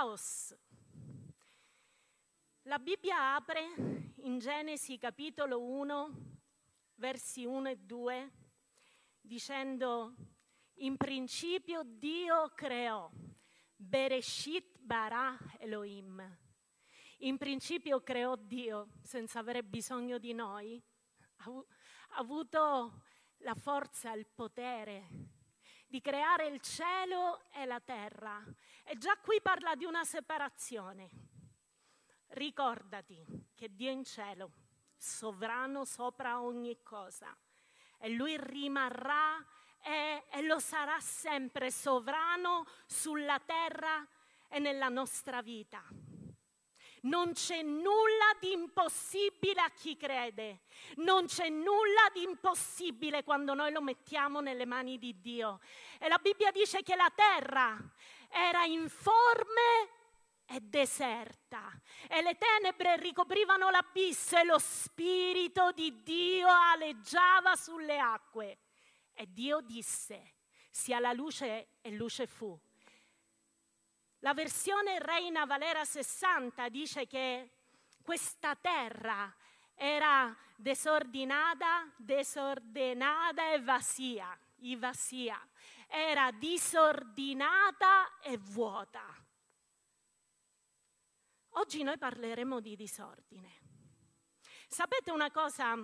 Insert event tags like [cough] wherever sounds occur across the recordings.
caos. La Bibbia apre in Genesi capitolo 1, versi 1 e 2, dicendo, in principio Dio creò, Bereshit bara Elohim. In principio creò Dio senza avere bisogno di noi, ha avuto la forza, il potere di creare il cielo e la terra. E già qui parla di una separazione. Ricordati che Dio è in cielo, sovrano sopra ogni cosa, e Lui rimarrà e, e lo sarà sempre sovrano sulla terra e nella nostra vita. Non c'è nulla di impossibile a chi crede, non c'è nulla di impossibile quando noi lo mettiamo nelle mani di Dio. E la Bibbia dice che la terra era informe e deserta e le tenebre ricoprivano l'abisso e lo spirito di Dio aleggiava sulle acque. E Dio disse, sia la luce e luce fu. La versione Reina Valera 60 dice che questa terra era desordinata, desordenata e vasia, vasia. Era disordinata e vuota. Oggi noi parleremo di disordine. Sapete una cosa?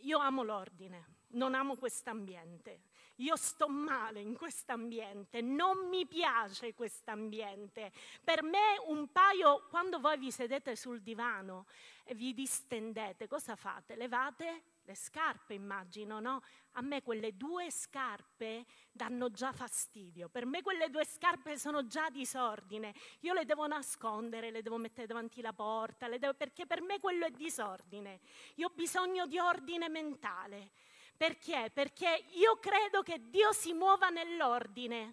Io amo l'ordine, non amo quest'ambiente. Io sto male in quest'ambiente, non mi piace quest'ambiente. Per me un paio, quando voi vi sedete sul divano e vi distendete, cosa fate? Levate le scarpe, immagino, no? A me quelle due scarpe danno già fastidio. Per me quelle due scarpe sono già disordine. Io le devo nascondere, le devo mettere davanti la porta, devo, perché per me quello è disordine. Io ho bisogno di ordine mentale. Perché? Perché io credo che Dio si muova nell'ordine.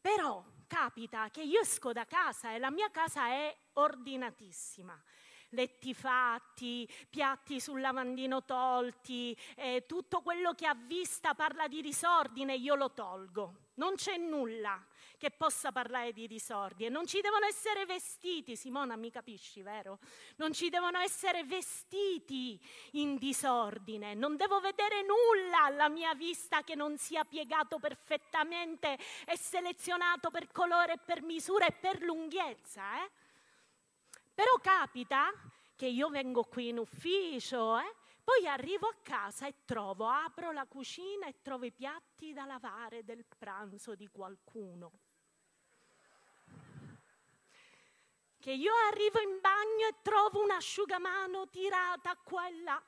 Però capita che io esco da casa e la mia casa è ordinatissima letti fatti, piatti sul lavandino tolti, eh, tutto quello che a vista parla di disordine io lo tolgo. Non c'è nulla che possa parlare di disordine. Non ci devono essere vestiti, Simona mi capisci, vero? Non ci devono essere vestiti in disordine. Non devo vedere nulla alla mia vista che non sia piegato perfettamente e selezionato per colore, per misura e per lunghezza. Eh? Però capita che io vengo qui in ufficio, eh? poi arrivo a casa e trovo, apro la cucina e trovo i piatti da lavare del pranzo di qualcuno. Che io arrivo in bagno e trovo un asciugamano tirata qua e là.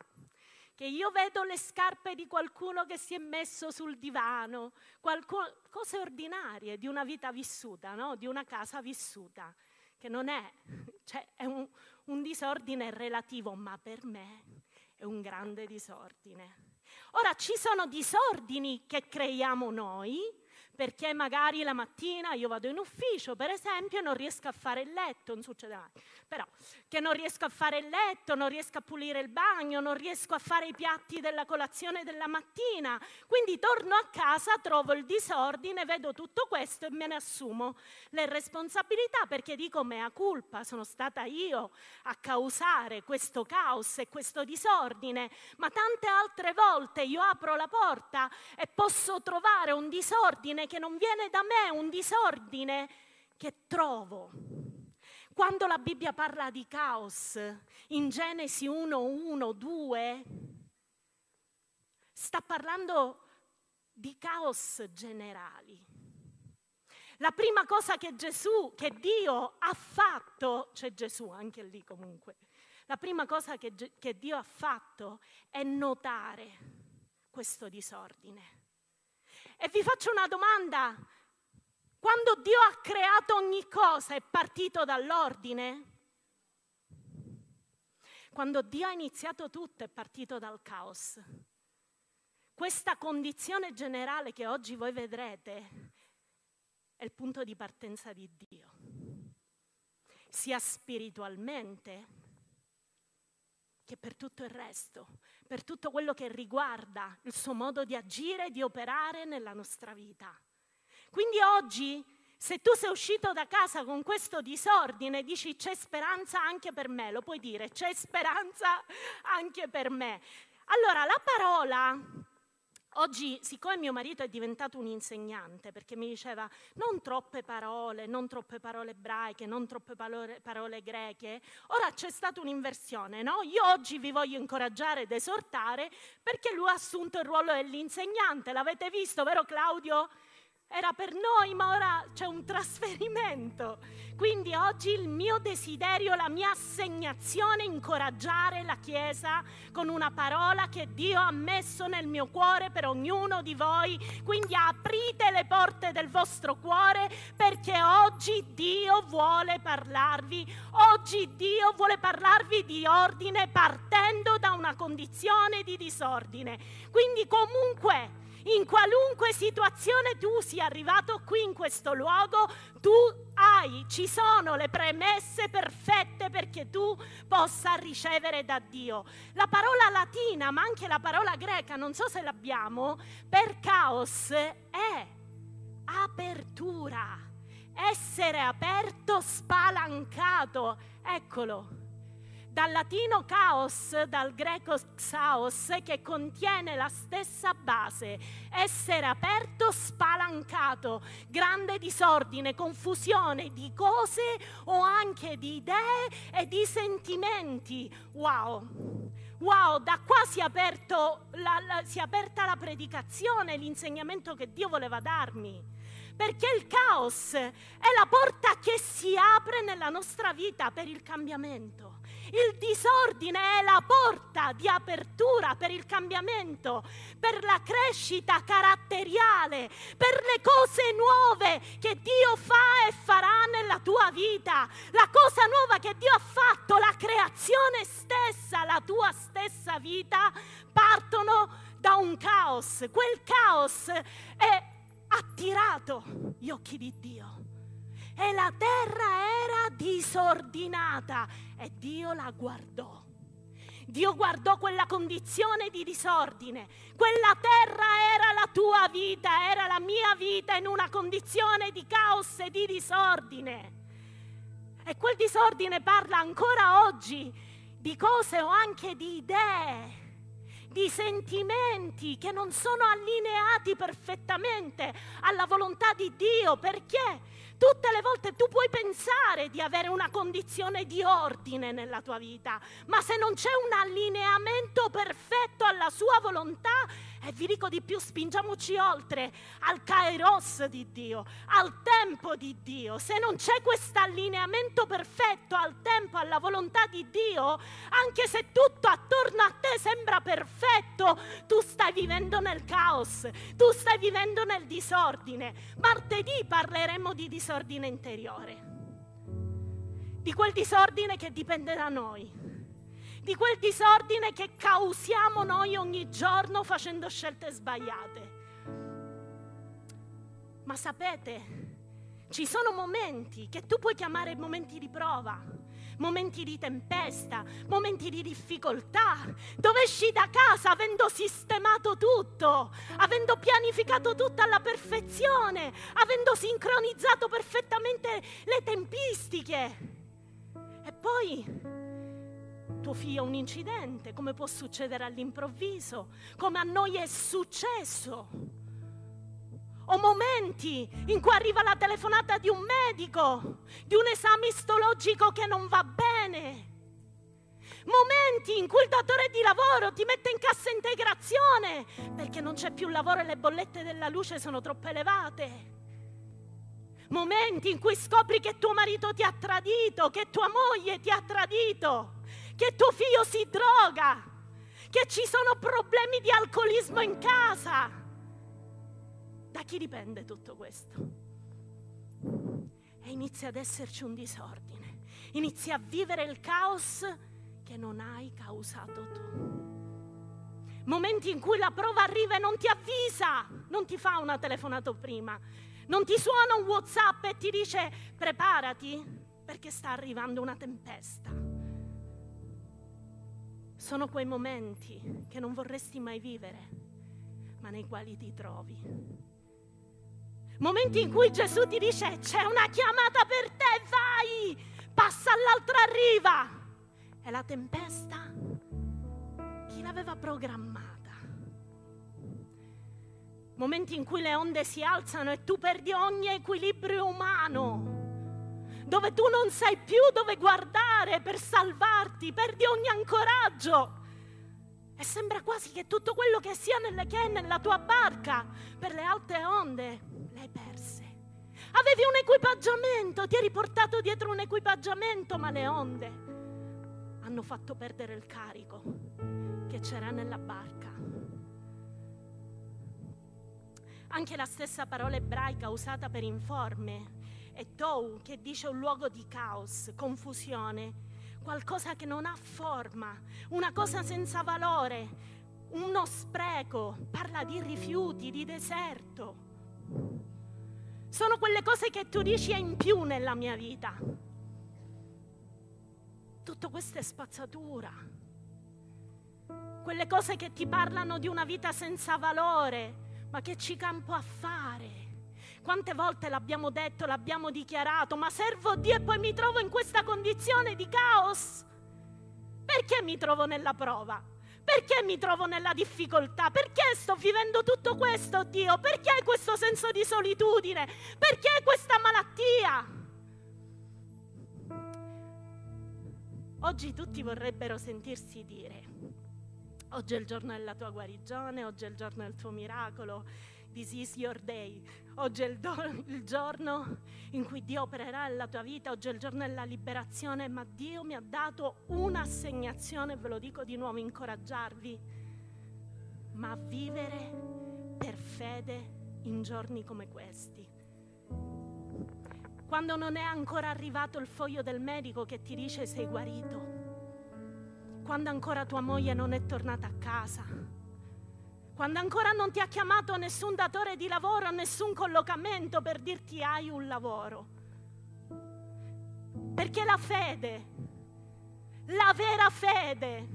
Che io vedo le scarpe di qualcuno che si è messo sul divano, qualco, cose ordinarie di una vita vissuta, no? di una casa vissuta che non è, [laughs] cioè è un, un disordine relativo, ma per me è un grande disordine. Ora ci sono disordini che creiamo noi, perché magari la mattina io vado in ufficio, per esempio, e non riesco a fare il letto, non succede mai, però che non riesco a fare il letto, non riesco a pulire il bagno, non riesco a fare i piatti della colazione della mattina, quindi torno a casa, trovo il disordine, vedo tutto questo e me ne assumo le responsabilità perché dico mea culpa, sono stata io a causare questo caos e questo disordine, ma tante altre volte io apro la porta e posso trovare un disordine disordine che non viene da me, un disordine che trovo. Quando la Bibbia parla di caos, in Genesi 1, 1, 2, sta parlando di caos generali. La prima cosa che Gesù, che Dio ha fatto, c'è Gesù anche lì comunque, la prima cosa che, che Dio ha fatto è notare questo disordine. E vi faccio una domanda. Quando Dio ha creato ogni cosa è partito dall'ordine? Quando Dio ha iniziato tutto è partito dal caos. Questa condizione generale che oggi voi vedrete è il punto di partenza di Dio, sia spiritualmente che per tutto il resto, per tutto quello che riguarda il suo modo di agire e di operare nella nostra vita. Quindi oggi Se tu sei uscito da casa con questo disordine, dici c'è speranza anche per me, lo puoi dire, c'è speranza anche per me. Allora, la parola Oggi, siccome mio marito è diventato un insegnante, perché mi diceva non troppe parole, non troppe parole ebraiche, non troppe parole, parole greche, ora c'è stata un'inversione, no? Io oggi vi voglio incoraggiare ed esortare perché lui ha assunto il ruolo dell'insegnante. L'avete visto, vero Claudio? Era per noi, ma ora c'è un trasferimento. Quindi oggi il mio desiderio, la mia assegnazione è incoraggiare la Chiesa con una parola che Dio ha messo nel mio cuore per ognuno di voi. Quindi aprite le porte del vostro cuore perché oggi Dio vuole parlarvi. Oggi Dio vuole parlarvi di ordine partendo da una condizione di disordine. Quindi comunque in qualunque situazione tu sia arrivato qui in questo luogo, tu hai, ci sono le premesse perfette perché tu possa ricevere da Dio. La parola latina, ma anche la parola greca, non so se l'abbiamo, per caos è apertura, essere aperto, spalancato. Eccolo dal latino caos, dal greco xaos, che contiene la stessa base, essere aperto, spalancato, grande disordine, confusione di cose o anche di idee e di sentimenti. Wow! Wow, da qua si è, la, la, si è aperta la predicazione, l'insegnamento che Dio voleva darmi perché il caos è la porta che si apre nella nostra vita per il cambiamento. Il disordine è la porta di apertura per il cambiamento, per la crescita caratteriale, per le cose nuove che Dio fa e farà nella tua vita. La cosa nuova che Dio ha fatto, la creazione stessa, la tua stessa vita, partono da un caos. Quel caos è attirato gli occhi di Dio e la terra era disordinata e Dio la guardò. Dio guardò quella condizione di disordine. Quella terra era la tua vita, era la mia vita in una condizione di caos e di disordine. E quel disordine parla ancora oggi di cose o anche di idee di sentimenti che non sono allineati perfettamente alla volontà di Dio. Perché? Tutte le volte tu puoi pensare di avere una condizione di ordine nella tua vita, ma se non c'è un allineamento perfetto alla sua volontà, e vi dico di più, spingiamoci oltre al kairos di Dio, al tempo di Dio. Se non c'è questo allineamento perfetto al tempo, alla volontà di Dio, anche se tutto attorno a te sembra perfetto, tu stai vivendo nel caos, tu stai vivendo nel disordine. Martedì parleremo di disordine interiore, di quel disordine che dipende da noi di quel disordine che causiamo noi ogni giorno facendo scelte sbagliate. Ma sapete, ci sono momenti che tu puoi chiamare momenti di prova, momenti di tempesta, momenti di difficoltà, dove esci da casa avendo sistemato tutto, avendo pianificato tutto alla perfezione, avendo sincronizzato perfettamente le tempistiche. E poi tuo figlio un incidente, come può succedere all'improvviso, come a noi è successo. O momenti in cui arriva la telefonata di un medico, di un esame istologico che non va bene. Momenti in cui il datore di lavoro ti mette in cassa integrazione perché non c'è più lavoro e le bollette della luce sono troppo elevate. Momenti in cui scopri che tuo marito ti ha tradito, che tua moglie ti ha tradito che tuo figlio si droga, che ci sono problemi di alcolismo in casa. Da chi dipende tutto questo? E inizia ad esserci un disordine, inizia a vivere il caos che non hai causato tu. Momenti in cui la prova arriva e non ti avvisa, non ti fa una telefonata prima, non ti suona un WhatsApp e ti dice preparati perché sta arrivando una tempesta. Sono quei momenti che non vorresti mai vivere, ma nei quali ti trovi. Momenti in cui Gesù ti dice c'è una chiamata per te, vai, passa all'altra riva. E la tempesta, chi l'aveva programmata? Momenti in cui le onde si alzano e tu perdi ogni equilibrio umano, dove tu non sai più dove guardare per salvarti, perdi ogni ancoraggio. E sembra quasi che tutto quello che sia nelle, che è nella tua barca per le alte onde l'hai perse. Avevi un equipaggiamento, ti eri portato dietro un equipaggiamento, ma le onde hanno fatto perdere il carico che c'era nella barca. Anche la stessa parola ebraica usata per informe è tou, che dice un luogo di caos, confusione, qualcosa che non ha forma, una cosa senza valore, uno spreco, parla di rifiuti, di deserto. Sono quelle cose che tu dici è in più nella mia vita. Tutto questo è spazzatura. Quelle cose che ti parlano di una vita senza valore, ma che ci campo a fare. Quante volte l'abbiamo detto, l'abbiamo dichiarato, ma servo Dio e poi mi trovo in questa condizione di caos? Perché mi trovo nella prova? Perché mi trovo nella difficoltà? Perché sto vivendo tutto questo, Dio? Perché questo senso di solitudine? Perché questa malattia? Oggi tutti vorrebbero sentirsi dire, oggi è il giorno della tua guarigione, oggi è il giorno del tuo miracolo, This is your day. Oggi è il, do- il, giorno in cui Dio opererà nella tua vita, oggi è il giorno della liberazione, ma Dio mi ha dato un'assegnazione, ve lo dico di nuovo, incoraggiarvi, ma vivere per fede in giorni come questi. Quando non è ancora arrivato il foglio del medico che ti dice sei guarito, quando ancora tua moglie non è tornata a casa, quando ancora non ti ha chiamato nessun datore di lavoro, nessun collocamento per dirti hai un lavoro. Perché la fede, la vera fede,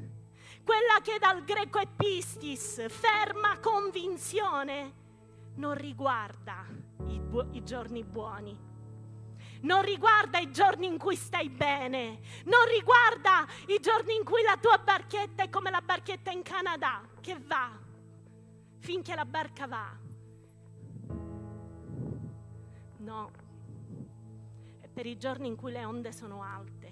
quella che dal greco è pistis, ferma convinzione, non riguarda i, bu- i giorni buoni, non riguarda i giorni in cui stai bene, non riguarda i giorni in cui la tua barchetta è come la barchetta in Canada, che va finché la barca va. No, è per i giorni in cui le onde sono alte,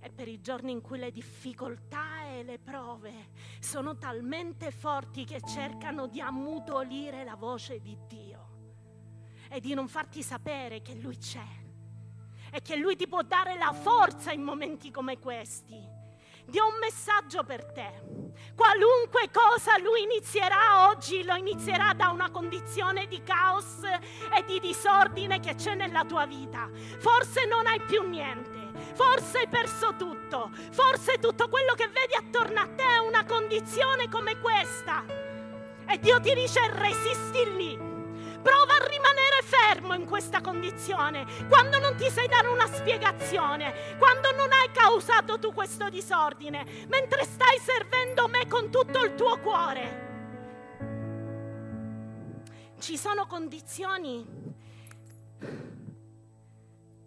è per i giorni in cui le difficoltà e le prove sono talmente forti che cercano di ammutolire la voce di Dio e di non farti sapere che Lui c'è e che Lui ti può dare la forza in momenti come questi Dio ha un messaggio per te. Qualunque cosa lui inizierà oggi, lo inizierà da una condizione di caos e di disordine che c'è nella tua vita. Forse non hai più niente, forse hai perso tutto, forse tutto quello che vedi attorno a te è una condizione come questa. E Dio ti dice resisti lì Prova a rimanere fermo in questa condizione, quando non ti sai dare una spiegazione, quando non hai causato tu questo disordine, mentre stai servendo me con tutto il tuo cuore. Ci sono condizioni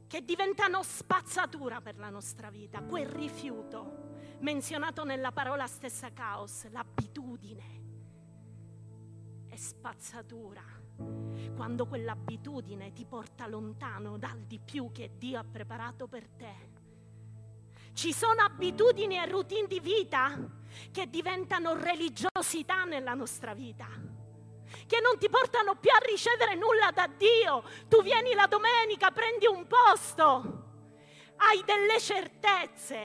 che diventano spazzatura per la nostra vita, quel rifiuto menzionato nella parola stessa caos, l'abitudine è spazzatura quando quell'abitudine ti porta lontano dal di più che Dio ha preparato per te. Ci sono abitudini e routine di vita che diventano religiosità nella nostra vita, che non ti portano più a ricevere nulla da Dio. Tu vieni la domenica, prendi un posto, hai delle certezze,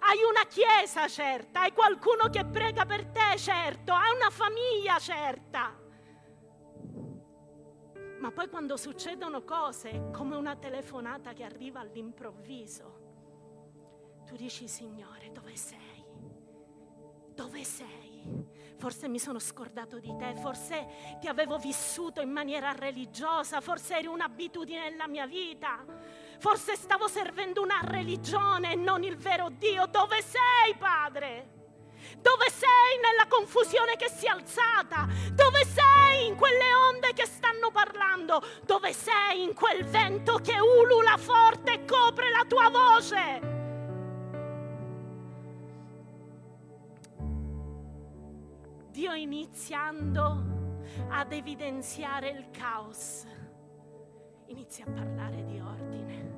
hai una chiesa certa, hai qualcuno che prega per te certo, hai una famiglia certa. Ma poi quando succedono cose come una telefonata che arriva all'improvviso, tu dici Signore, dove sei? Dove sei? Forse mi sono scordato di te, forse ti avevo vissuto in maniera religiosa, forse eri un'abitudine nella mia vita, forse stavo servendo una religione e non il vero Dio. Dove sei, Padre? Dove sei nella confusione che si è alzata? Dove sei in quelle onde che stanno parlando? Dove sei in quel vento che ulula forte e copre la tua voce? Dio iniziando ad evidenziare il caos, inizia a parlare di ordine.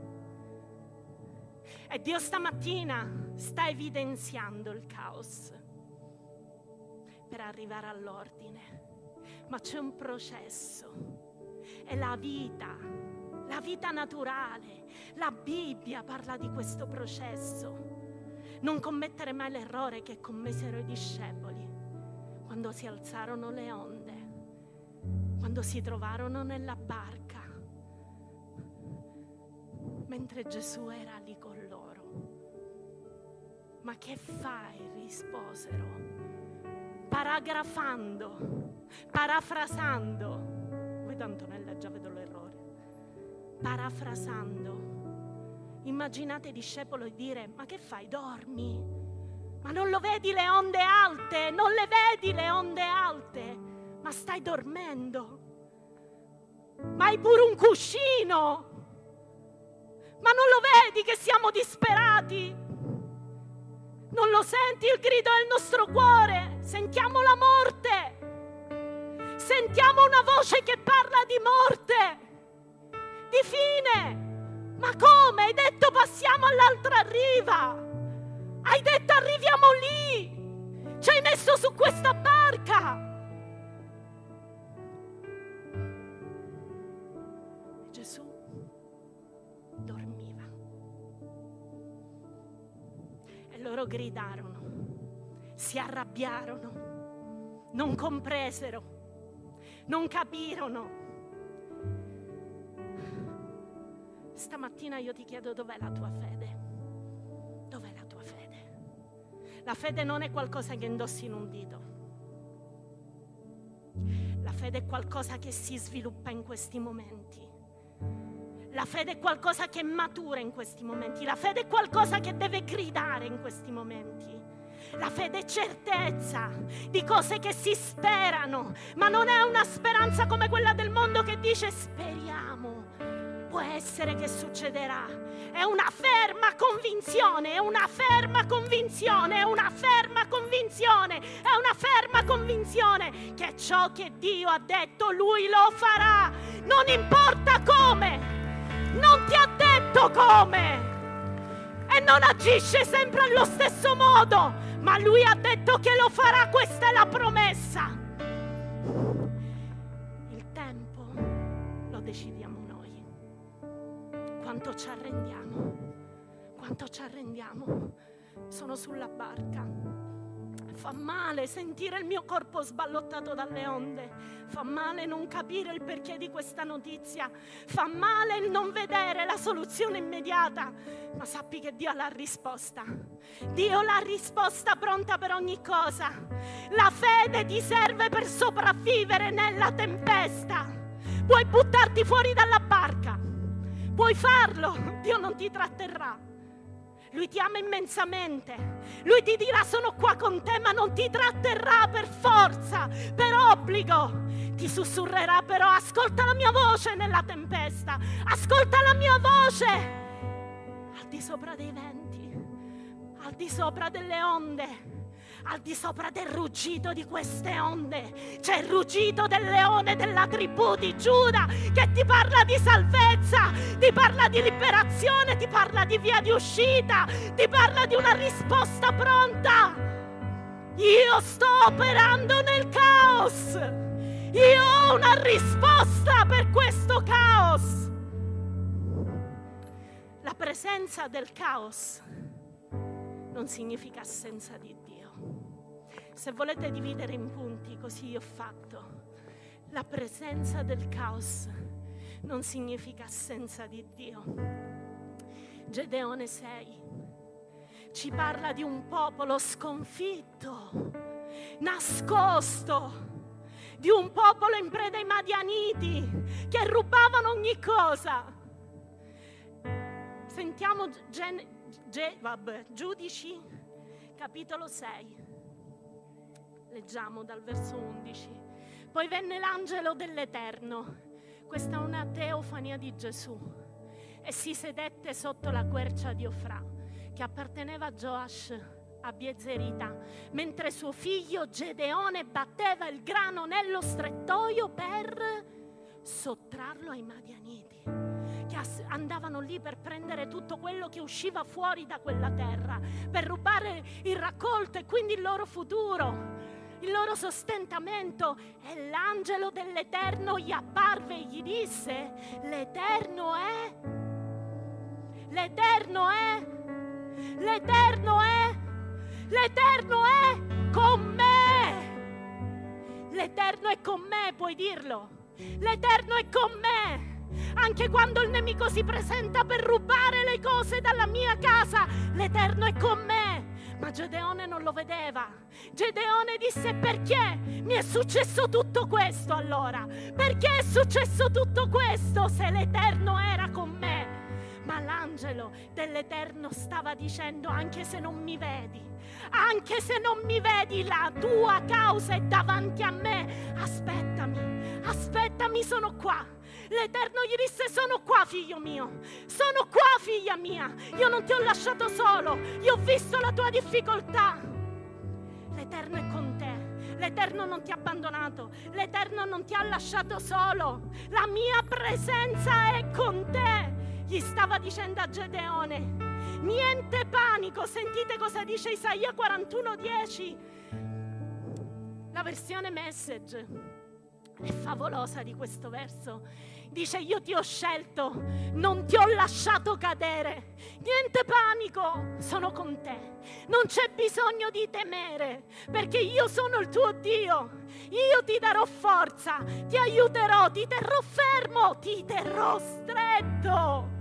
E Dio stamattina sta evidenziando il caos per arrivare all'ordine. Ma c'è un processo, è la vita, la vita naturale. La Bibbia parla di questo processo. Non commettere mai l'errore che commisero i discepoli quando si alzarono le onde, quando si trovarono nella barca, mentre Gesù era lì con loro. Ma che fai? risposero paragrafando, parafrasando, qui Antonella già vedo l'errore, parafrasando. Immaginate i discepoli dire, ma che fai, dormi? Ma non lo vedi le onde alte? Non le vedi le onde alte? Ma stai dormendo? Ma hai pure un cuscino? Ma non lo vedi che siamo disperati? Non lo senti il grido del nostro cuore? Sentiamo la morte. Sentiamo una voce che parla di morte, di fine. Ma come? Hai detto passiamo all'altra riva. Hai detto arriviamo lì. Ci hai messo su questa barca. loro gridarono, si arrabbiarono, non compresero, non capirono. Stamattina io ti chiedo dov'è la tua fede? Dov'è la tua fede? La fede non è qualcosa che indossi in un dito. La fede è qualcosa che si sviluppa in questi momenti. La fede è qualcosa che matura in questi momenti, la fede è qualcosa che deve gridare in questi momenti. La fede è certezza di cose che si sperano, ma non è una speranza come quella del mondo che dice speriamo. Può essere che succederà. È una ferma convinzione, è una ferma convinzione, è una ferma convinzione, è una ferma convinzione che ciò che Dio ha detto lui lo farà. Non importa come, non ti ha detto come e non agisce sempre allo stesso modo, ma lui ha detto che lo farà, questa è la promessa. Il tempo lo decidiamo noi. Quanto ci arrendiamo? Quanto ci arrendiamo? Sono sulla barca Fa male sentire il mio corpo sballottato dalle onde. Fa male non capire il perché di questa notizia. Fa male il non vedere la soluzione immediata. Ma sappi che Dio ha la risposta. Dio ha la risposta pronta per ogni cosa. La fede ti serve per sopravvivere nella tempesta. Puoi buttarti fuori dalla barca. Puoi farlo. Dio non ti tratterrà lui ti ama immensamente. Lui ti dirà sono qua con te, ma non ti tratterrà per forza, per obbligo. Ti sussurrerà però, ascolta la mia voce nella tempesta, ascolta la mia voce al di sopra dei venti, al di sopra delle onde al di sopra del ruggito di queste onde. C'è il ruggito del leone della tribù di Giuda che ti parla di salvezza, ti parla di liberazione, ti parla di via di uscita, ti parla di una risposta pronta. Io sto operando nel caos. Io ho una risposta per questo caos. La presenza del caos non significa assenza di Dio. Se volete dividere in punti, così ho fatto. La presenza del caos non significa assenza di Dio. Gedeone 6 ci parla di un popolo sconfitto, nascosto, di un popolo in preda ai Madianiti che rubavano ogni cosa. Sentiamo Gen- Ge- vabbè, Giudici, capitolo 6. Leggiamo dal verso 11. Poi venne l'angelo dell'Eterno. Questa è una teofania di Gesù. E si sedette sotto la quercia di Ofra, che apparteneva a Joash a Biezerita, mentre suo figlio Gedeone batteva il grano nello strettoio per sottrarlo ai Madianiti, che andavano lì per prendere tutto quello che usciva fuori da quella terra, per rubare il raccolto e quindi il loro futuro il loro sostentamento e l'angelo dell'Eterno gli apparve e gli disse, l'Eterno è, l'Eterno è, l'Eterno è, l'Eterno è con me. L'Eterno è con me, puoi dirlo. L'Eterno è con me. Anche quando il nemico si presenta per rubare le cose dalla mia casa, l'Eterno è con me. Ma Gedeone non lo vedeva. Gedeone disse perché mi è successo tutto questo allora? Perché è successo tutto questo se l'Eterno era con me? Ma l'angelo dell'Eterno stava dicendo anche se non mi vedi, anche se non mi vedi, la tua causa è davanti a me. Aspettami, aspettami, sono qua. L'Eterno gli disse, sono qua figlio mio, sono qua figlia mia, io non ti ho lasciato solo, io ho visto la tua difficoltà. L'Eterno è con te, l'Eterno non ti ha abbandonato, l'Eterno non ti ha lasciato solo, la mia presenza è con te. Gli stava dicendo a Gedeone, Niente panico, sentite cosa dice Isaia 41:10. La versione message è favolosa di questo verso. Dice io ti ho scelto, non ti ho lasciato cadere. Niente panico, sono con te. Non c'è bisogno di temere, perché io sono il tuo Dio. Io ti darò forza, ti aiuterò, ti terrò fermo, ti terrò stretto.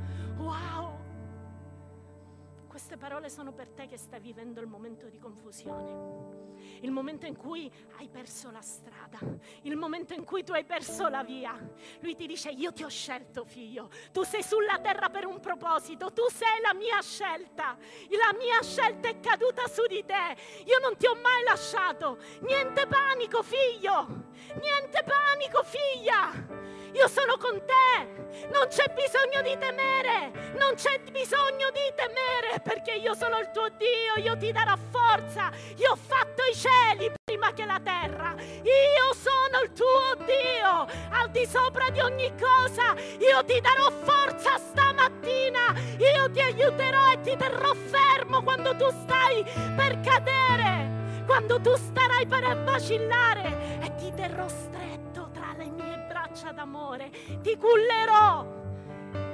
Parole sono per te che stai vivendo il momento di confusione, il momento in cui hai perso la strada, il momento in cui tu hai perso la via. Lui ti dice io ti ho scelto figlio, tu sei sulla terra per un proposito, tu sei la mia scelta, la mia scelta è caduta su di te, io non ti ho mai lasciato, niente panico figlio, niente panico figlia. Io sono con te. Non c'è bisogno di temere. Non c'è bisogno di temere perché io sono il tuo Dio. Io ti darò forza. Io ho fatto i cieli prima che la terra. Io sono il tuo Dio. Al di sopra di ogni cosa. Io ti darò forza stamattina. Io ti aiuterò e ti terrò fermo quando tu stai per cadere. Quando tu starai per vacillare e ti terrò stretto tra le mie braccia d'amore, ti cullerò,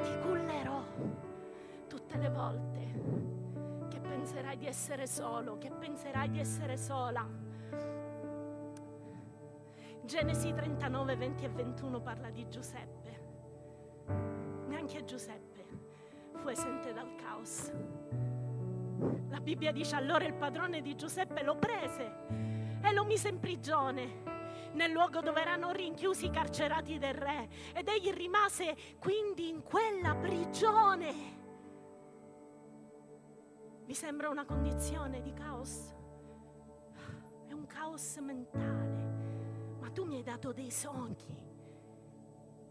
ti cullerò tutte le volte penserai di essere solo, che penserai di essere sola. Genesi 39, 20 e 21 parla di Giuseppe. Neanche Giuseppe fu esente dal caos. La Bibbia dice allora il padrone di Giuseppe lo prese e lo mise in prigione nel luogo dove erano rinchiusi i carcerati del re ed egli rimase quindi in quella prigione. Mi sembra una condizione di caos. È un caos mentale, ma tu mi hai dato dei sogni,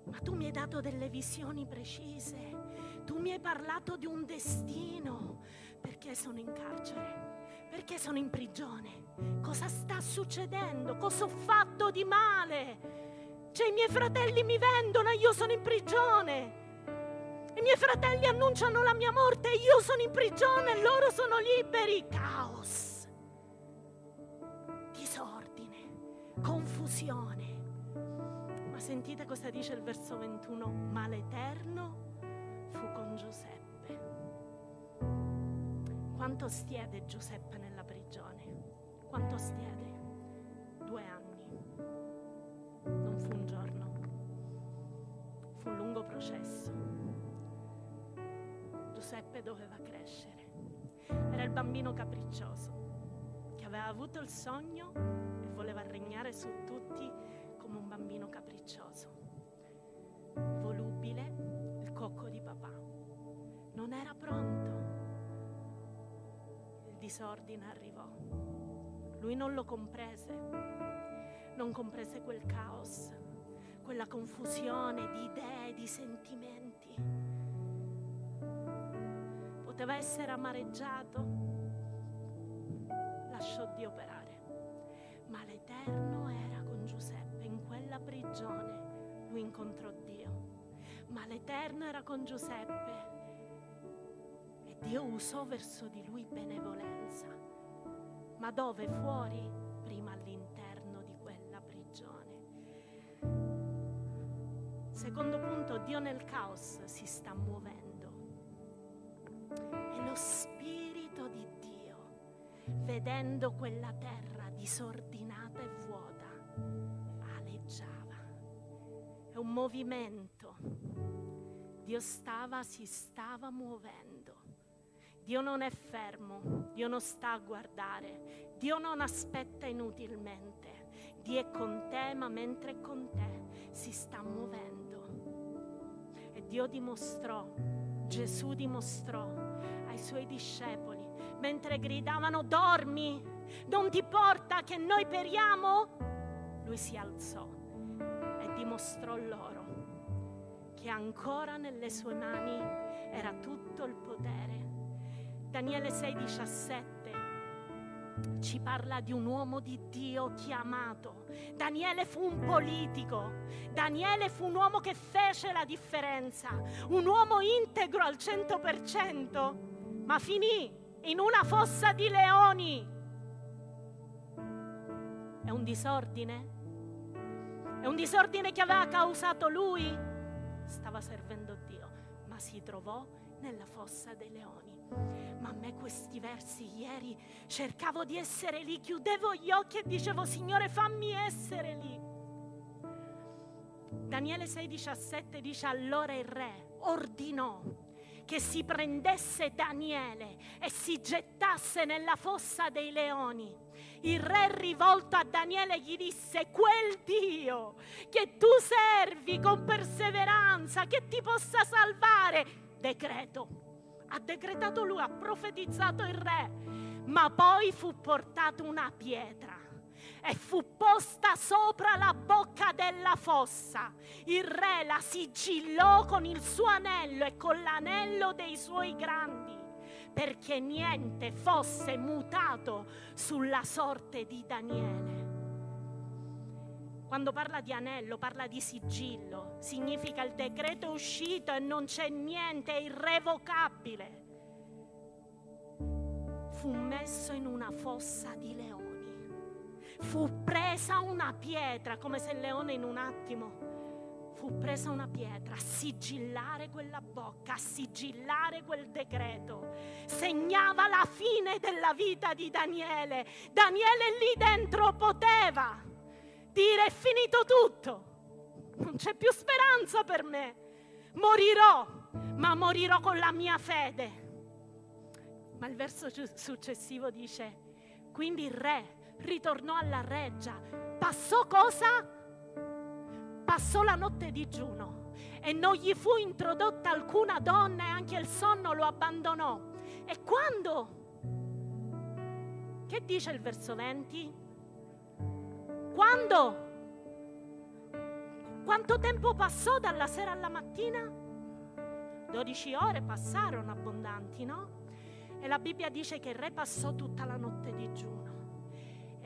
ma tu mi hai dato delle visioni precise, tu mi hai parlato di un destino, perché sono in carcere? Perché sono in prigione? Cosa sta succedendo? Cosa ho fatto di male? Cioè i miei fratelli mi vendono e io sono in prigione. Miei fratelli annunciano la mia morte io sono in prigione e loro sono liberi. Caos, disordine, confusione. Ma sentite cosa dice il verso 21. Ma l'Eterno fu con Giuseppe. Quanto stiede Giuseppe nella prigione? Quanto stiede? Due anni. Non fu un giorno. Fu un lungo processo. Giuseppe doveva crescere. Era il bambino capriccioso che aveva avuto il sogno e voleva regnare su tutti come un bambino capriccioso. Volubile, il cocco di papà. Non era pronto disordine arrivò. Lui non lo comprese, non comprese quel caos, quella confusione di idee, di sentimenti. Poteva essere amareggiato, lasciò di operare, ma l'Eterno era con Giuseppe in quella prigione, lui incontrò Dio, ma l'Eterno era con Giuseppe e Dio usò verso di lui benevolenza, ma dove fuori? Prima all'interno di quella prigione. Secondo punto, Dio nel caos si sta muovendo. Lo Spirito di Dio, vedendo quella terra disordinata e vuota, aleggiava. È un movimento. Dio stava, si stava muovendo. Dio non è fermo, Dio non sta a guardare, Dio non aspetta inutilmente. Dio è con te, ma mentre è con te si sta muovendo. E Dio dimostrò, Gesù dimostrò suoi discepoli, mentre gridavano dormi, non ti porta che noi periamo? Lui si alzò e dimostrò loro che ancora nelle sue mani era tutto il potere. Daniele 6:17 ci parla di un uomo di Dio chiamato. Daniele fu un politico, Daniele fu un uomo che fece la differenza, un uomo integro al 100%, ma finì in una fossa di leoni. È un disordine? È un disordine che aveva causato lui? Stava servendo Dio, ma si trovò nella fossa dei leoni. Ma a me questi versi ieri cercavo di essere lì, chiudevo gli occhi e dicevo Signore fammi essere lì. Daniele 6:17 dice allora il re ordinò che si prendesse Daniele e si gettasse nella fossa dei leoni. Il re rivolto a Daniele gli disse, quel Dio che tu servi con perseveranza, che ti possa salvare, decreto. Ha decretato lui, ha profetizzato il re, ma poi fu portata una pietra e fu posta sopra la bocca della fossa. Il re la sigillò con il suo anello e con l'anello dei suoi grandi, perché niente fosse mutato sulla sorte di Daniele. Quando parla di anello, parla di sigillo, significa il decreto è uscito e non c'è niente, è irrevocabile. Fu messo in una fossa di leoni fu presa una pietra, come se il leone in un attimo fu presa una pietra a sigillare quella bocca, a sigillare quel decreto. Segnava la fine della vita di Daniele. Daniele lì dentro poteva dire è finito tutto, non c'è più speranza per me, morirò, ma morirò con la mia fede. Ma il verso successivo dice, quindi il re ritornò alla reggia. Passò cosa? Passò la notte digiuno e non gli fu introdotta alcuna donna e anche il sonno lo abbandonò. E quando? Che dice il verso 20? Quando? Quanto tempo passò dalla sera alla mattina? 12 ore passarono abbondanti, no? E la Bibbia dice che il re passò tutta la notte digiuno.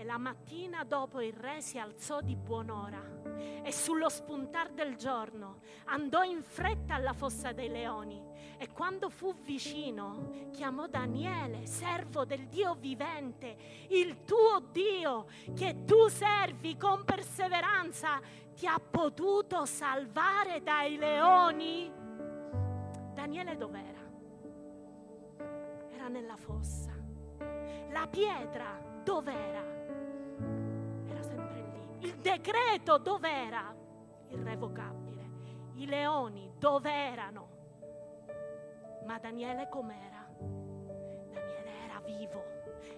La mattina dopo il re si alzò di buon'ora e sullo spuntar del giorno andò in fretta alla fossa dei leoni e quando fu vicino chiamò Daniele, servo del Dio vivente, il tuo Dio che tu servi con perseveranza, ti ha potuto salvare dai leoni? Daniele dov'era? Era nella fossa. La pietra dov'era? Il decreto dov'era? Irrevocabile. I leoni dov'erano? Ma Daniele com'era? Daniele era vivo,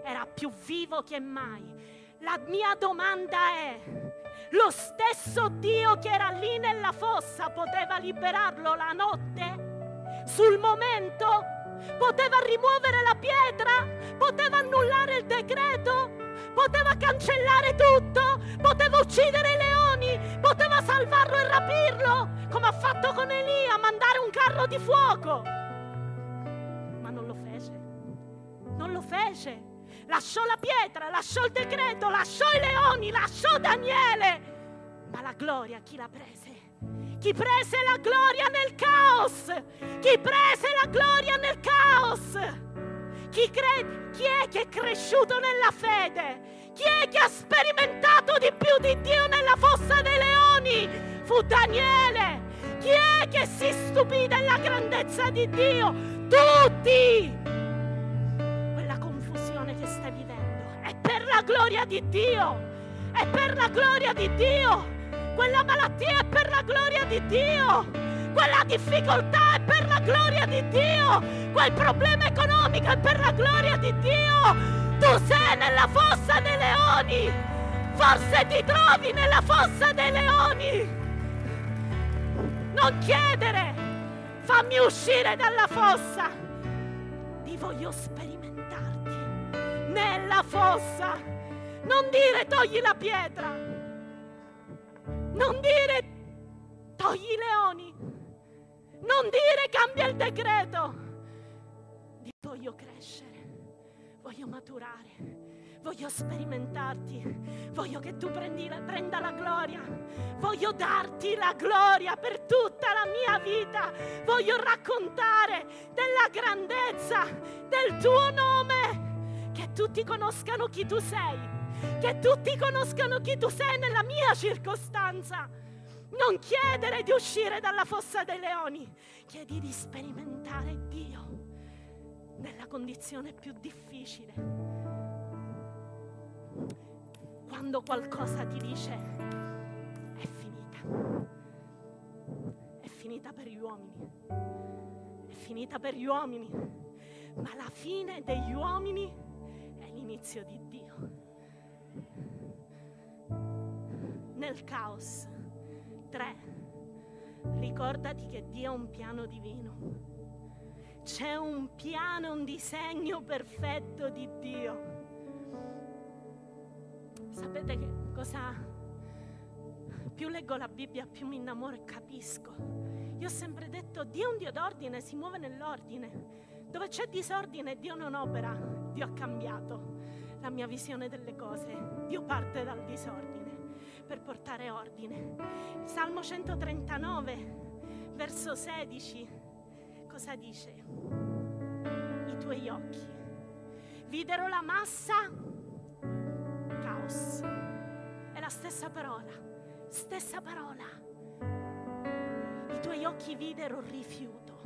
era più vivo che mai. La mia domanda è, lo stesso Dio che era lì nella fossa poteva liberarlo la notte? Sul momento? Poteva rimuovere la pietra? Poteva annullare il decreto? Poteva cancellare tutto, poteva uccidere i leoni, poteva salvarlo e rapirlo, come ha fatto con Elia, mandare un carro di fuoco. Ma non lo fece, non lo fece. Lasciò la pietra, lasciò il decreto, lasciò i leoni, lasciò Daniele. Ma la gloria chi la prese? Chi prese la gloria nel caos? Chi prese la gloria nel caos? Chi, cre- chi è che è cresciuto nella fede? Chi è che ha sperimentato di più di Dio nella fossa dei leoni? Fu Daniele. Chi è che si stupì della grandezza di Dio? Tutti! Quella confusione che stai vivendo è per la gloria di Dio! È per la gloria di Dio! Quella malattia è per la gloria di Dio. Quella difficoltà è per la gloria di Dio. Quel problema economico è per la gloria di Dio. Tu sei nella fossa dei leoni. Forse ti trovi nella fossa dei leoni. Non chiedere, fammi uscire dalla fossa. Ti voglio sperimentarti nella fossa. Non dire togli la pietra. Non dire togli i leoni. Non dire cambia il decreto. Di voglio crescere, voglio maturare, voglio sperimentarti, voglio che tu prendi la, prenda la gloria, voglio darti la gloria per tutta la mia vita, voglio raccontare della grandezza del tuo nome, che tutti conoscano chi tu sei. Che tutti conoscano chi tu sei nella mia circostanza. Non chiedere di uscire dalla fossa dei leoni, chiedi di sperimentare Dio nella condizione più difficile. Quando qualcosa ti dice è finita, è finita per gli uomini, è finita per gli uomini, ma la fine degli uomini è l'inizio di Dio nel caos. 3. Ricordati che Dio ha un piano divino. C'è un piano, un disegno perfetto di Dio. Sapete che cosa? Più leggo la Bibbia, più mi innamoro e capisco. Io ho sempre detto, Dio è un Dio d'ordine, si muove nell'ordine. Dove c'è disordine, Dio non opera, Dio ha cambiato la mia visione delle cose. Dio parte dal disordine per portare ordine. Salmo 139, verso 16, cosa dice? I tuoi occhi videro la massa, caos. È la stessa parola, stessa parola. I tuoi occhi videro rifiuto.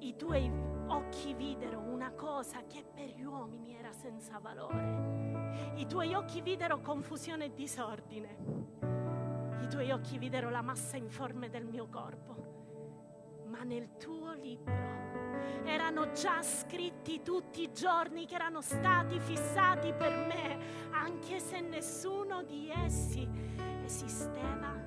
I tuoi occhi videro una cosa che per gli uomini era senza valore i tuoi occhi videro confusione e disordine. I tuoi occhi videro la massa informe del mio corpo. Ma nel tuo libro erano già scritti tutti i giorni che erano stati fissati per me, anche se nessuno di essi esisteva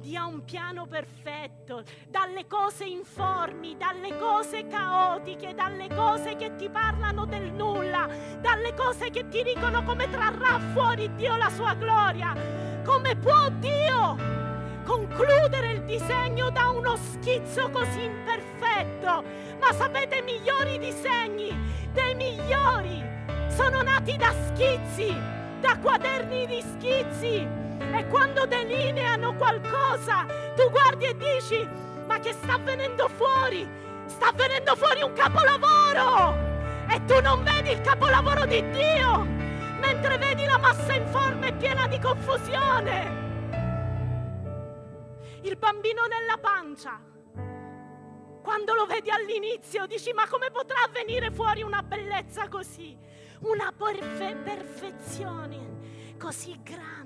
Dio ha un piano perfetto, dalle cose informi, dalle cose caotiche, dalle cose che ti parlano del nulla, dalle cose che ti dicono come trarrà fuori Dio la sua gloria. Come può Dio concludere il disegno da uno schizzo così imperfetto? Ma sapete, migliori disegni, dei migliori, sono nati da schizzi, da quaderni di schizzi e quando delineano qualcosa, tu guardi e dici, ma che sta venendo fuori? Sta venendo fuori un capolavoro! E tu non vedi il capolavoro di Dio, mentre vedi la massa informe piena di confusione. Il bambino nella pancia. Quando lo vedi all'inizio dici ma come potrà venire fuori una bellezza così? Una perfe- perfezione così grande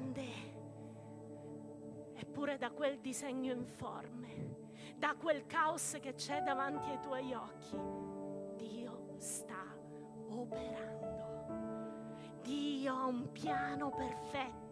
Eppure da quel disegno informe, da quel caos che c'è davanti ai tuoi occhi, Dio sta operando. Dio ha un piano perfetto.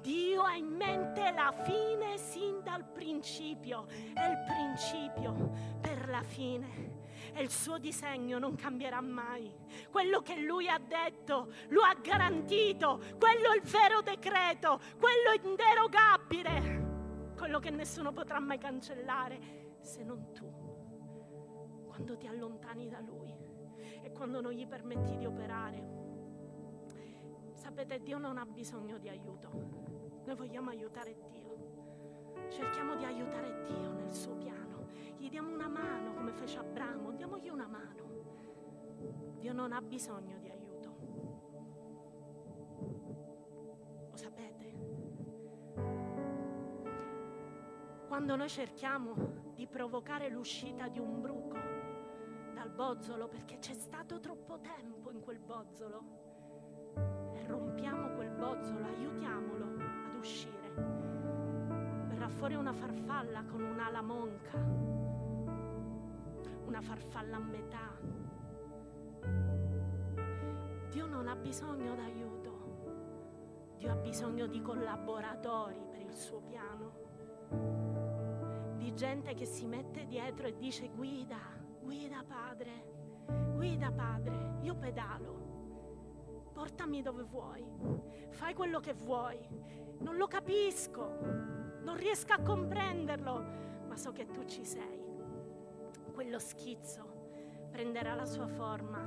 Dio ha in mente la fine sin dal principio. È il principio per alla fine. E il suo disegno non cambierà mai. Quello che lui ha detto, lo ha garantito. Quello è il vero decreto, quello è inderogabile. Quello che nessuno potrà mai cancellare se non tu. Quando ti allontani da lui e quando non gli permetti di operare. Sapete, Dio non ha bisogno di aiuto. Noi vogliamo aiutare Dio. Cerchiamo di aiutare Dio nel suo piano. Gli diamo una mano come fece Abramo, diamogli una mano. Dio non ha bisogno di aiuto. Lo sapete? Quando noi cerchiamo di provocare l'uscita di un bruco dal bozzolo perché c'è stato troppo tempo in quel bozzolo e rompiamo quel bozzolo, aiutiamolo ad uscire fuori una farfalla con un'ala monca, una farfalla a metà. Dio non ha bisogno d'aiuto, Dio ha bisogno di collaboratori per il suo piano, di gente che si mette dietro e dice guida, guida padre, guida padre, io pedalo, portami dove vuoi, fai quello che vuoi, non lo capisco, non riesco a comprenderlo, ma so che tu ci sei. Quello schizzo prenderà la sua forma.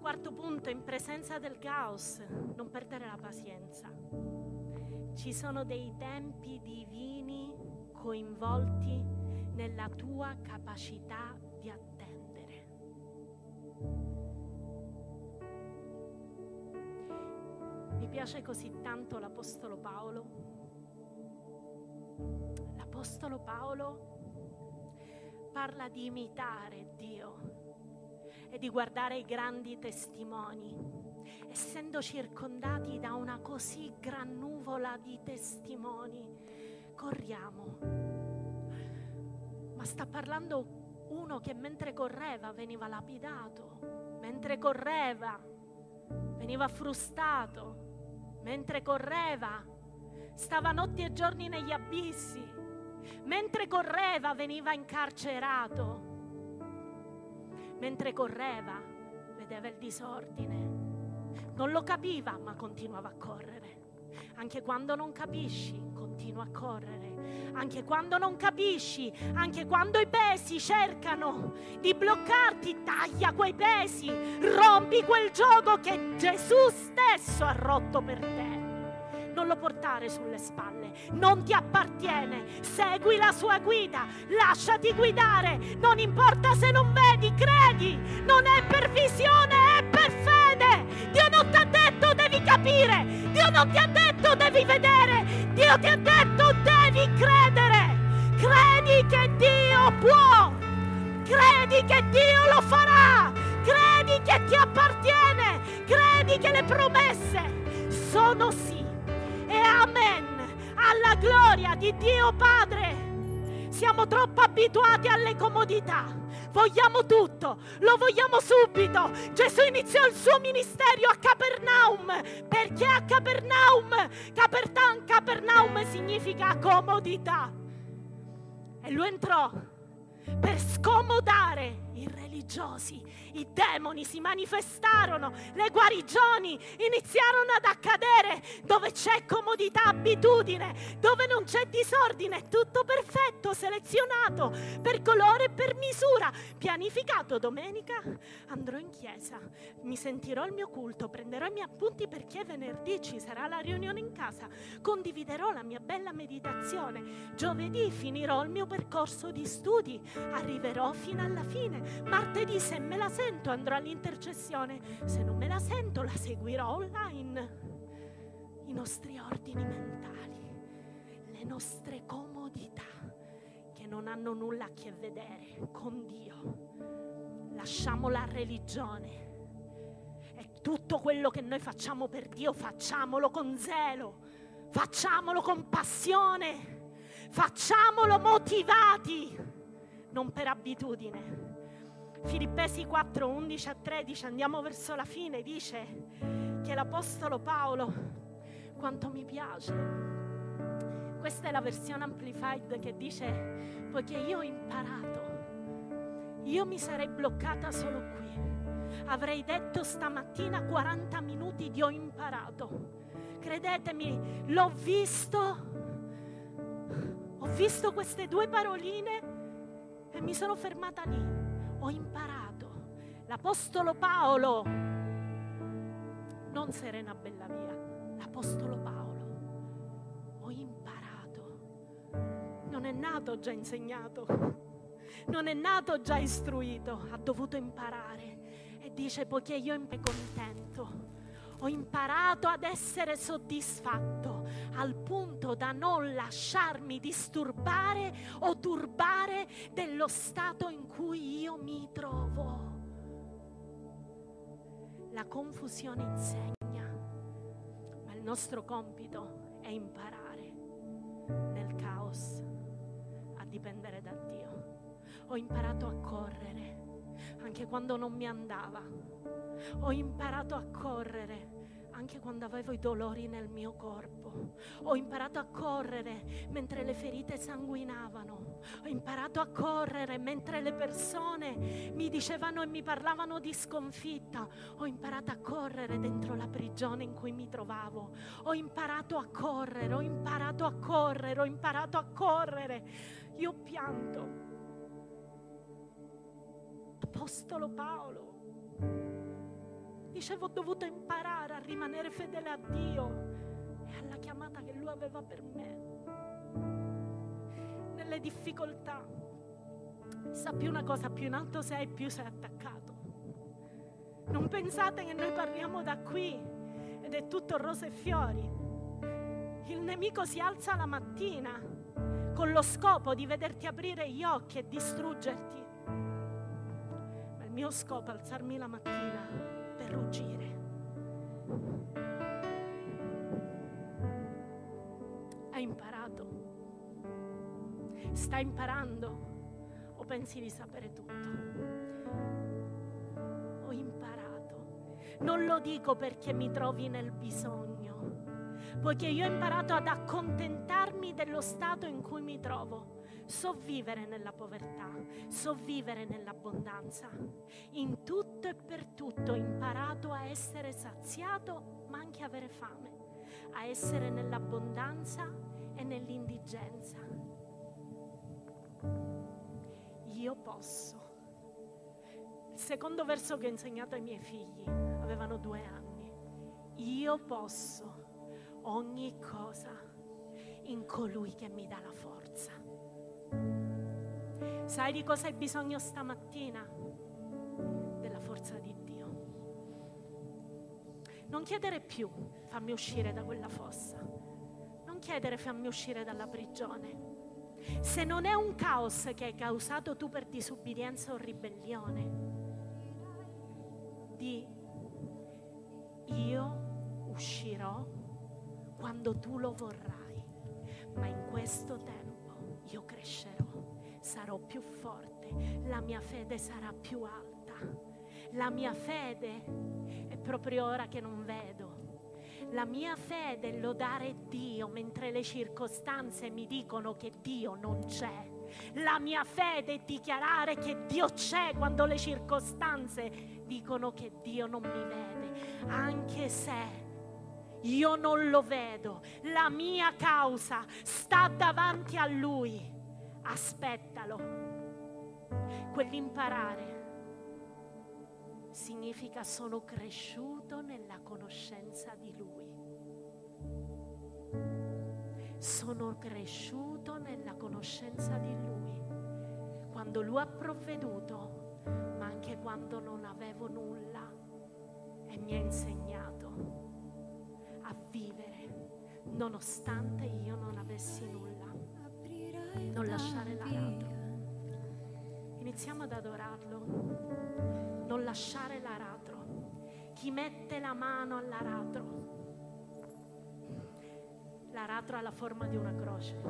Quarto punto, in presenza del caos, non perdere la pazienza. Ci sono dei tempi divini coinvolti nella tua capacità di attendere. Mi piace così tanto l'Apostolo Paolo l'Apostolo Paolo parla di imitare Dio e di guardare i grandi testimoni, essendo circondati da una così gran nuvola di testimoni. Corriamo. Ma sta parlando uno che mentre correva veniva lapidato, mentre correva veniva frustato, mentre correva stava notti e giorni negli abissi, mentre correva veniva incarcerato, mentre correva vedeva il disordine, non lo capiva ma continuava a correre. Anche quando non capisci, continua a correre. Anche quando non capisci, anche quando i pesi cercano di bloccarti, taglia quei pesi, rompi quel gioco che Gesù stesso ha rotto per te non lo portare sulle spalle, non ti appartiene, segui la sua guida, lasciati guidare, non importa se non vedi, credi, non è per visione, è per fede. Dio non ti ha detto devi capire, Dio non ti ha detto devi vedere, Dio ti ha detto devi credere, credi che Dio può, credi che Dio lo farà, credi che ti appartiene, credi che le promesse sono sì gloria di Dio Padre. Siamo troppo abituati alle comodità. Vogliamo tutto, lo vogliamo subito. Gesù iniziò il suo ministero a Capernaum. Perché a Capernaum? Capertan, Capernaum significa comodità. E lui entrò per scomodare i religiosi i demoni si manifestarono, le guarigioni iniziarono ad accadere dove c'è comodità, abitudine, dove non c'è disordine, tutto perfetto, selezionato per colore e per misura, pianificato. Domenica andrò in chiesa, mi sentirò il mio culto, prenderò i miei appunti perché venerdì ci sarà la riunione in casa, condividerò la mia bella meditazione, giovedì finirò il mio percorso di studi, arriverò fino alla fine, martedì se me la sento andrò all'intercessione, se non me la sento la seguirò online. I nostri ordini mentali, le nostre comodità che non hanno nulla a che vedere con Dio. Lasciamo la religione e tutto quello che noi facciamo per Dio facciamolo con zelo, facciamolo con passione, facciamolo motivati, non per abitudine Filippesi 4, 11 a 13, andiamo verso la fine, dice che l'Apostolo Paolo, quanto mi piace, questa è la versione amplified che dice, poiché io ho imparato io mi sarei bloccata solo qui. Avrei detto stamattina 40 minuti di ho imparato. Credetemi, l'ho visto. Ho visto queste due paroline e mi sono fermata lì. Ho imparato. L'Apostolo Paolo, non Serena Bellavia, l'Apostolo Paolo, ho imparato. Non è nato già insegnato, non è nato già istruito, ha dovuto imparare. E dice, poiché io mi contento ho imparato ad essere soddisfatto al punto da non lasciarmi disturbare o turbare dello stato in cui io mi trovo. La confusione insegna, ma il nostro compito è imparare nel caos a dipendere da Dio. Ho imparato a correre anche quando non mi andava. Ho imparato a correre anche quando avevo i dolori nel mio corpo. Ho imparato a correre mentre le ferite sanguinavano. Ho imparato a correre mentre le persone mi dicevano e mi parlavano di sconfitta. Ho imparato a correre dentro la prigione in cui mi trovavo. Ho imparato a correre, ho imparato a correre, ho imparato a correre. Io pianto. Apostolo Paolo Dicevo, ho dovuto imparare a rimanere fedele a Dio e alla chiamata che Lui aveva per me. Nelle difficoltà, sappi una cosa, più in alto sei, più sei attaccato. Non pensate che noi parliamo da qui ed è tutto rose e fiori. Il nemico si alza la mattina con lo scopo di vederti aprire gli occhi e distruggerti. Ma il mio scopo è alzarmi la mattina ruggire. Hai imparato? Stai imparando? O pensi di sapere tutto? Ho imparato. Non lo dico perché mi trovi nel bisogno, poiché io ho imparato ad accontentarmi dello stato in cui mi trovo so vivere nella povertà, so vivere nell'abbondanza. In tutto e per tutto ho imparato a essere saziato, ma anche avere fame, a essere nell'abbondanza e nell'indigenza. Io posso. Il secondo verso che ho insegnato ai miei figli, avevano due anni. Io posso ogni cosa in colui che mi dà la forza. Sai di cosa hai bisogno stamattina? Della forza di Dio. Non chiedere più, fammi uscire da quella fossa. Non chiedere, fammi uscire dalla prigione. Se non è un caos che hai causato tu per disubbidienza o ribellione, di io uscirò quando tu lo vorrai, ma in questo tempo io crescerò sarò più forte, la mia fede sarà più alta. La mia fede è proprio ora che non vedo. La mia fede è lodare Dio mentre le circostanze mi dicono che Dio non c'è. La mia fede è dichiarare che Dio c'è quando le circostanze dicono che Dio non mi vede, anche se io non lo vedo. La mia causa sta davanti a Lui aspettalo. Quell'imparare significa sono cresciuto nella conoscenza di Lui. Sono cresciuto nella conoscenza di Lui. Quando Lui ha provveduto, ma anche quando non avevo nulla e mi ha insegnato a vivere nonostante io non avessi nulla non lasciare l'aratro. Iniziamo ad adorarlo, non lasciare l'aratro. Chi mette la mano all'aratro, l'aratro ha la forma di una croce.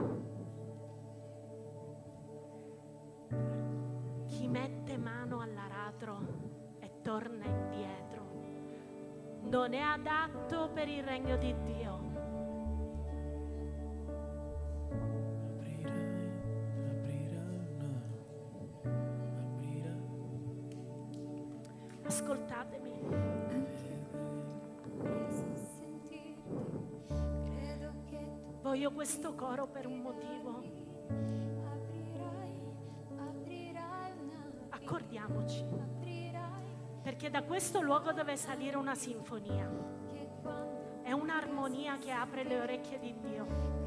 Chi mette mano all'aratro e torna indietro non è adatto per il regno di Dio. Voglio questo coro per un motivo. Accordiamoci. Perché da questo luogo deve salire una sinfonia. È un'armonia che apre le orecchie di Dio.